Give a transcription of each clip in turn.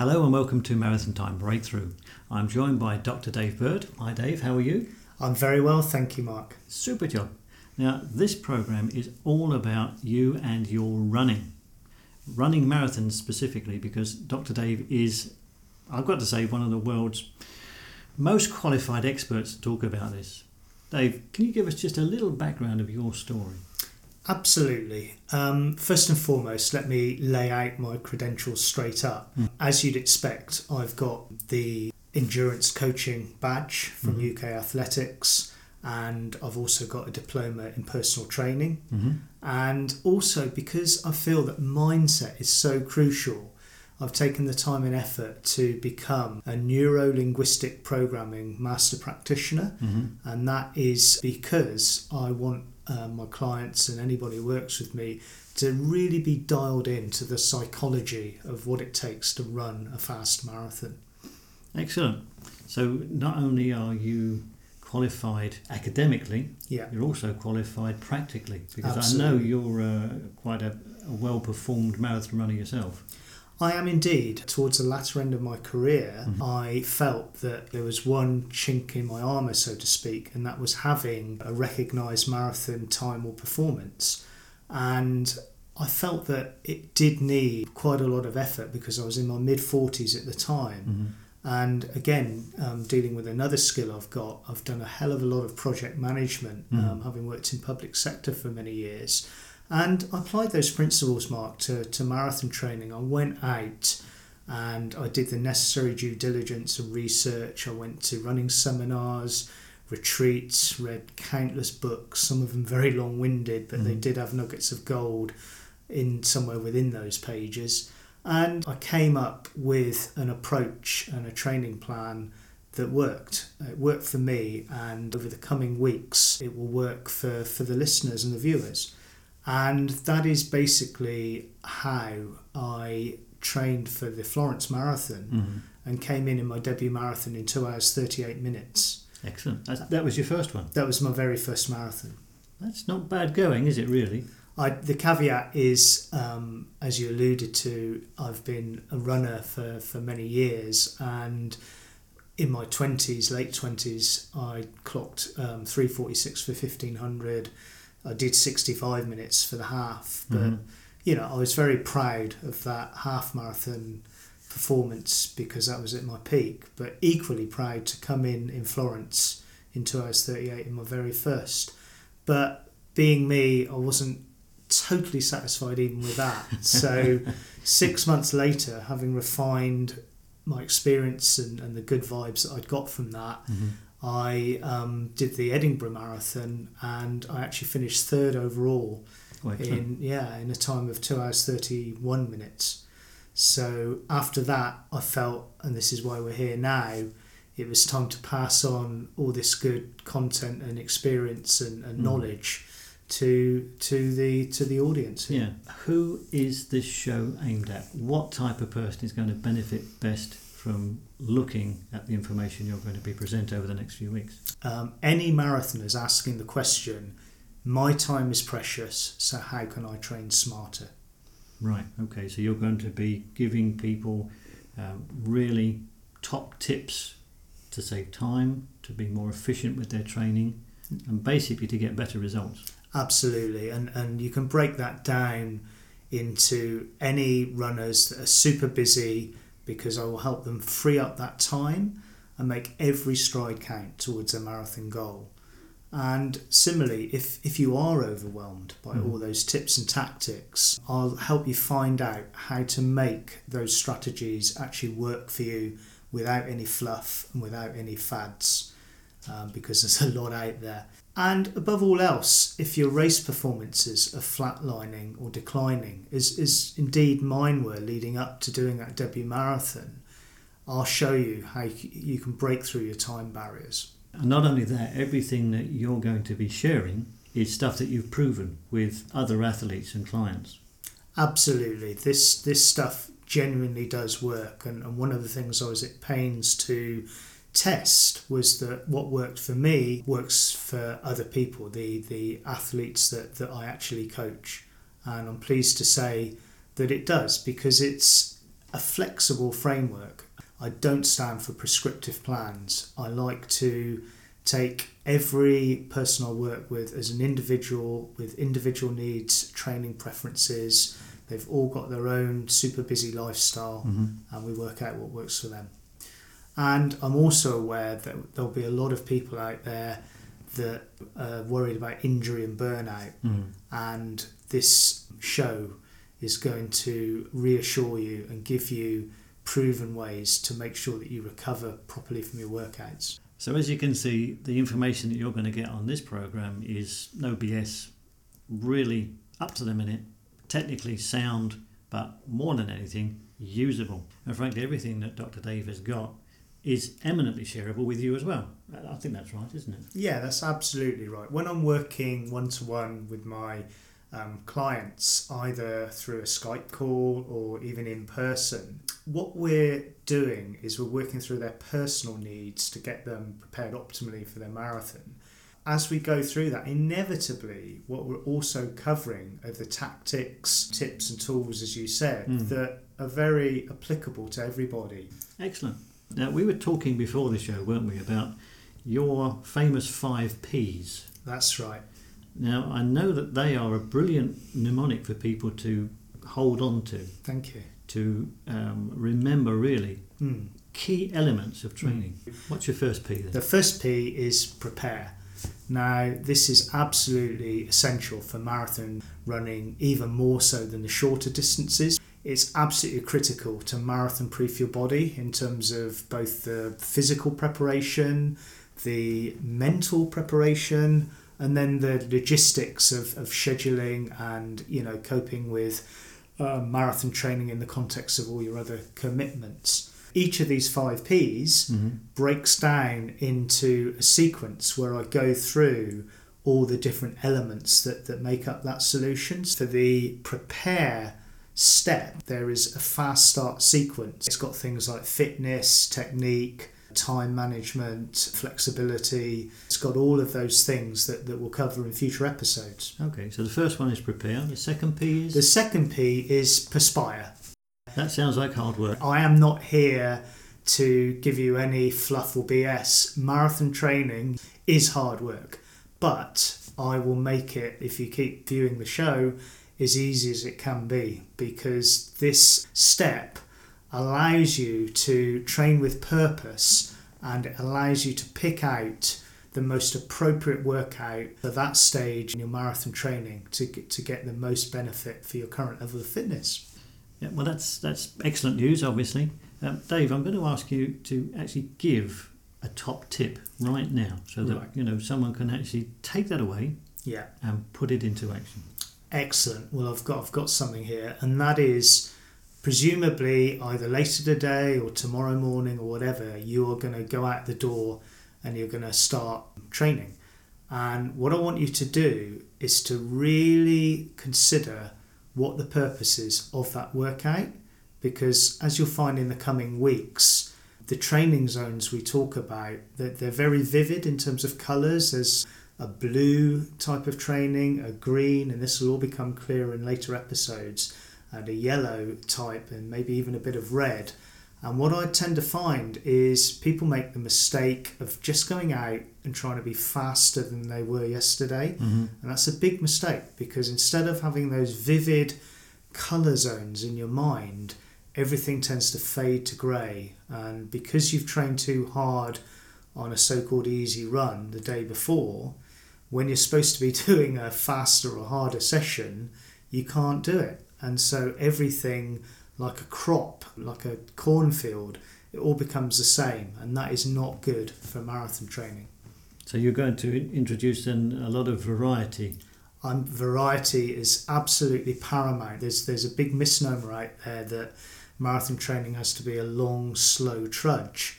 Hello and welcome to Marathon Time Breakthrough. I'm joined by Dr. Dave Bird. Hi, Dave. How are you? I'm very well, thank you, Mark. Super job. Now, this program is all about you and your running. Running marathons specifically because Dr. Dave is, I've got to say, one of the world's most qualified experts to talk about this. Dave, can you give us just a little background of your story? Absolutely. Um, first and foremost, let me lay out my credentials straight up. Mm. As you'd expect, I've got the endurance coaching badge from mm-hmm. UK Athletics, and I've also got a diploma in personal training. Mm-hmm. And also, because I feel that mindset is so crucial, I've taken the time and effort to become a neuro linguistic programming master practitioner, mm-hmm. and that is because I want uh, my clients and anybody who works with me to really be dialed into the psychology of what it takes to run a fast marathon. Excellent. So, not only are you qualified academically, yeah. you're also qualified practically because Absolutely. I know you're uh, quite a, a well performed marathon runner yourself. I am indeed. Towards the latter end of my career, mm-hmm. I felt that there was one chink in my armour, so to speak, and that was having a recognised marathon time or performance. And I felt that it did need quite a lot of effort because I was in my mid 40s at the time. Mm-hmm. And again, um, dealing with another skill I've got, I've done a hell of a lot of project management, mm-hmm. um, having worked in public sector for many years. And I applied those principles, Mark, to, to marathon training. I went out and I did the necessary due diligence and research. I went to running seminars, retreats, read countless books, some of them very long winded, but mm-hmm. they did have nuggets of gold in somewhere within those pages. And I came up with an approach and a training plan that worked. It worked for me, and over the coming weeks, it will work for, for the listeners and the viewers. And that is basically how I trained for the Florence Marathon mm-hmm. and came in in my debut marathon in 2 hours 38 minutes. Excellent. that was your first one? That was my very first marathon. That's not bad going, is it really? I, the caveat is, um, as you alluded to, I've been a runner for, for many years and in my 20s, late 20s, I clocked um, 346 for 1500 I did 65 minutes for the half, but mm-hmm. you know I was very proud of that half marathon performance because that was at my peak. But equally proud to come in in Florence in two hours 38 in my very first. But being me, I wasn't totally satisfied even with that. So six months later, having refined my experience and, and the good vibes that I'd got from that. Mm-hmm I um, did the Edinburgh Marathon and I actually finished third overall in yeah in a time of two hours thirty one minutes. So after that, I felt, and this is why we're here now. It was time to pass on all this good content and experience and, and mm. knowledge to to the to the audience. Here. Yeah, who is this show aimed at? What type of person is going to benefit best from looking at the information you're going to be presenting over the next few weeks? Um, any marathoner asking the question, my time is precious, so how can I train smarter? Right, okay, so you're going to be giving people um, really top tips to save time, to be more efficient with their training, and basically to get better results. Absolutely, and, and you can break that down into any runners that are super busy because I will help them free up that time and make every stride count towards a marathon goal. And similarly, if, if you are overwhelmed by mm. all those tips and tactics, I'll help you find out how to make those strategies actually work for you without any fluff and without any fads, um, because there's a lot out there. And above all else, if your race performances are flatlining or declining, as, as indeed mine were leading up to doing that debut marathon, I'll show you how you can break through your time barriers. And not only that, everything that you're going to be sharing is stuff that you've proven with other athletes and clients. Absolutely. This this stuff genuinely does work and, and one of the things I was at pains to test was that what worked for me works for other people, the the athletes that, that I actually coach. And I'm pleased to say that it does because it's a flexible framework. I don't stand for prescriptive plans. I like to take every person I work with as an individual with individual needs, training preferences. They've all got their own super busy lifestyle, Mm-hmm. and we work out what works for them. And I'm also aware that there'll be a lot of people out there that are worried about injury and burnout, Mm. and this show is going to reassure you and give you proven ways to make sure that you recover properly from your workouts. So as you can see, the information that you're going to get on this program is no BS, really up to the minute, technically sound, but more than anything, usable. And frankly, everything that Dr. Dave has got is eminently shareable with you as well. I think that's right, isn't it? Yeah, that's absolutely right. When I'm working one to one with my um, clients, either through a Skype call or even in person, what we're doing is we're working through their personal needs to get them prepared optimally for their marathon. As we go through that, inevitably, what we're also covering are the tactics, tips, and tools, as you said, Mm. that are very applicable to everybody. Excellent. Now, we were talking before the show, weren't we, about your famous five Ps. That's right. Now, I know that they are a brilliant mnemonic for people to hold on to, Thank you. to um, remember really Mm. key elements of training. What's your first P then? The first P is prepare. Now, this is absolutely essential for marathon running, even more so than the shorter distances. It's absolutely critical to marathon proof your body in terms of both the physical preparation, the mental preparation, and then the logistics of, of scheduling and you know coping with uh, marathon training in the context of all your other commitments. Each of these five Ps Mhm. breaks down into a sequence where I go through all the different elements that, that make up that solution. For the prepare step, there is a fast start sequence. It's got things like fitness, technique, time management, flexibility. It's got all of those things that, that we'll cover in future episodes. Okay, so the first one is prepare. The second P is The second P is perspire. that sounds like hard work. I am not here to give you any fluff or BS. Marathon training is hard work, but I will make it, if you keep viewing the show, as easy as it can be because this step allows you to train with purpose and it allows you to pick out the most appropriate workout for that stage in your marathon training to get, to get the most benefit for your current level of fitness. Yeah, well, that's that's excellent news. Obviously, um, Dave, I'm going to ask you to actually give a top tip right now, so that Right. you know someone can actually take that away Yeah. and put it into action. Excellent. Well, I've got I've got something here, and that is presumably either later today or tomorrow morning or whatever. You are going to go out the door and you're going to start training. And what I want you to do is to really consider what the purpose is of that workout, because as you'll find in the coming weeks, the training zones we talk about that they're very vivid in terms of colours. There's a blue type of training, a green, and this will all become clearer in later episodes, and a yellow type, and maybe even a bit of red. And what I tend to find is people make the mistake of just going out and trying to be faster than they were yesterday. Mm-hmm. And that's a big mistake because instead of having those vivid colour zones in your mind, everything tends to fade to grey. And because you've trained too hard on a so called easy run the day before, when you're supposed to be doing a faster or harder session, you can't do it. And so everything, like a crop, like a cornfield, it all becomes the same. And that is not good for marathon training. So you're going to introduce then a lot of variety. um, variety is absolutely paramount. There's there's a big misnomer out there that marathon training has to be a long, slow trudge.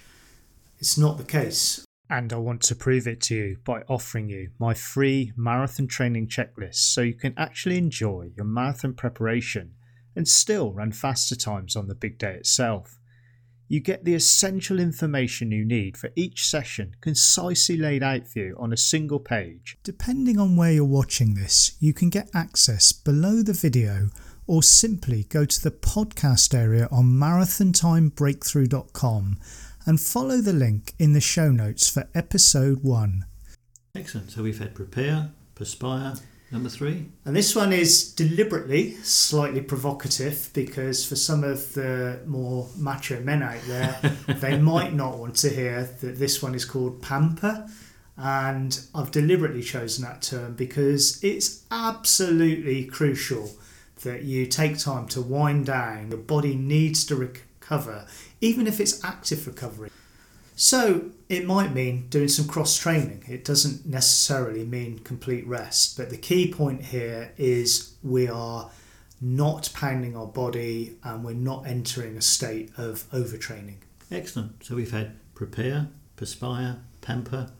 It's not the case. And I want to prove it to you by offering you my free marathon training checklist so you can actually enjoy your marathon preparation and still run faster times on the big day itself. You get the essential information you need for each session concisely laid out for you on a single page. Depending on where you're watching this, you can get access below the video or simply go to the podcast area on marathontimebreakthrough.com and follow the link in the show notes for episode one. Excellent. So we've had prepare, perspire, number three. And this one is deliberately slightly provocative because for some of the more macho men out there, they might not want to hear that this one is called pamper. And I've deliberately chosen that term because it's absolutely crucial that you take time to wind down. Your body needs to recover, even if it's active recovery. So it might mean doing some cross training. It doesn't necessarily mean complete rest. But the key point here is we are not pounding our body and we're not entering a state of overtraining. Excellent. So we've had prepare, perspire, pamper.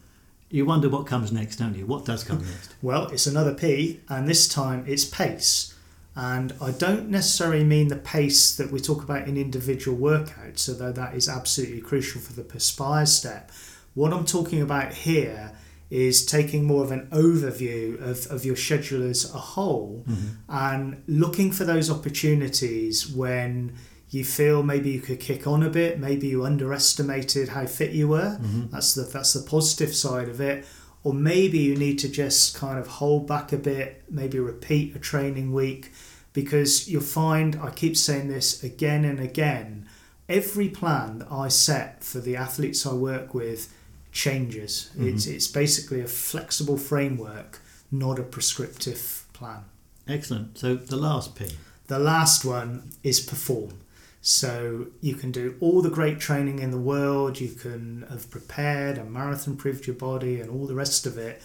You wonder what comes next, don't you? What does come next? Well, it's another P, and this time it's pace. And I don't necessarily mean the pace that we talk about in individual workouts, although that is absolutely crucial for the perspire step. What I'm talking about here is taking more of an overview of, of your schedule as a whole mm-hmm. and looking for those opportunities when you feel maybe you could kick on a bit, maybe you underestimated how fit you were. Mm-hmm. That's the that's the positive side of it or maybe you need to just kind of hold back a bit, maybe repeat a training week because you'll find I keep saying this again and again. Every plan that I set for the athletes I work with changes. Mm-hmm. It's it's basically a flexible framework, not a prescriptive plan. Excellent. So the last P. The last one is perform. So you can do all the great training in the world, you can have prepared and marathon proved your body and all the rest of it.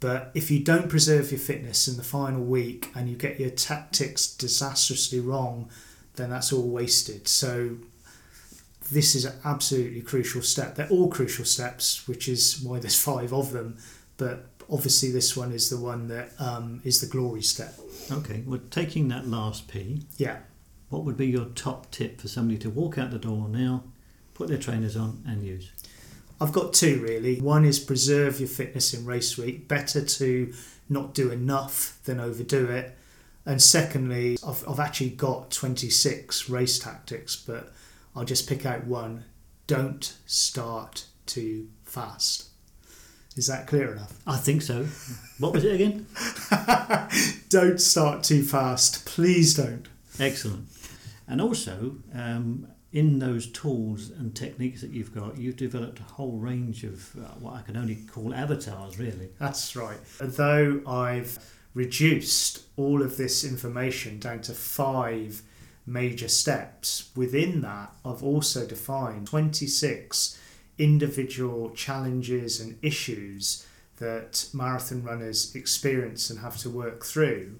But if you don't preserve your fitness in the final week and you get your tactics disastrously wrong, then that's all wasted. So this is an absolutely crucial step. They're all crucial steps, which is why there's five of them. But obviously, this one is the one that um, is the glory step. Okay, well, taking that last P. Yeah what would be your top tip for somebody to walk out the door now, put their trainers on, and use? I've got two really. One is preserve your fitness in race week. Better to not do enough than overdo it. And secondly, I've, I've actually got 26 race tactics, but I'll just pick out one. Don't start too fast. Is that clear enough? I think so. What was it again? don't start too fast. Please don't. Excellent. And also, um, in those tools and techniques that you've got, you've developed a whole range of uh, what I can only call avatars, really. That's right. Though I've reduced all of this information down to five major steps, within that, I've also defined 26 individual challenges and issues that marathon runners experience and have to work through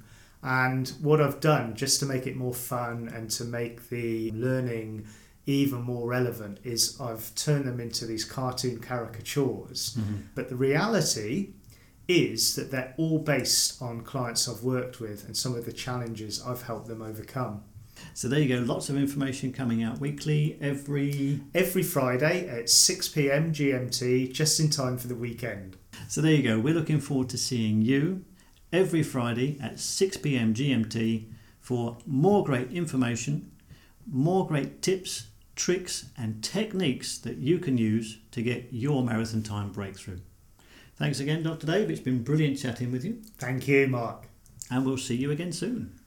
and what I've done, just to make it more fun and to make the learning even more relevant, is I've turned them into these cartoon caricatures. Mm-hmm. But the reality is that they're all based on clients I've worked with and some of the challenges I've helped them overcome. So there you go. Lots of information coming out weekly every every Friday at 6 p.m. GMT, just in time for the weekend. So there you go. We're looking forward to seeing you every Friday at 6 pm GMT for more great information, more great tips, tricks, and techniques that you can use to get your marathon time breakthrough. Thanks again, Dr. Dave. It's been brilliant chatting with you. Thank you, Mark. And we'll see you again soon.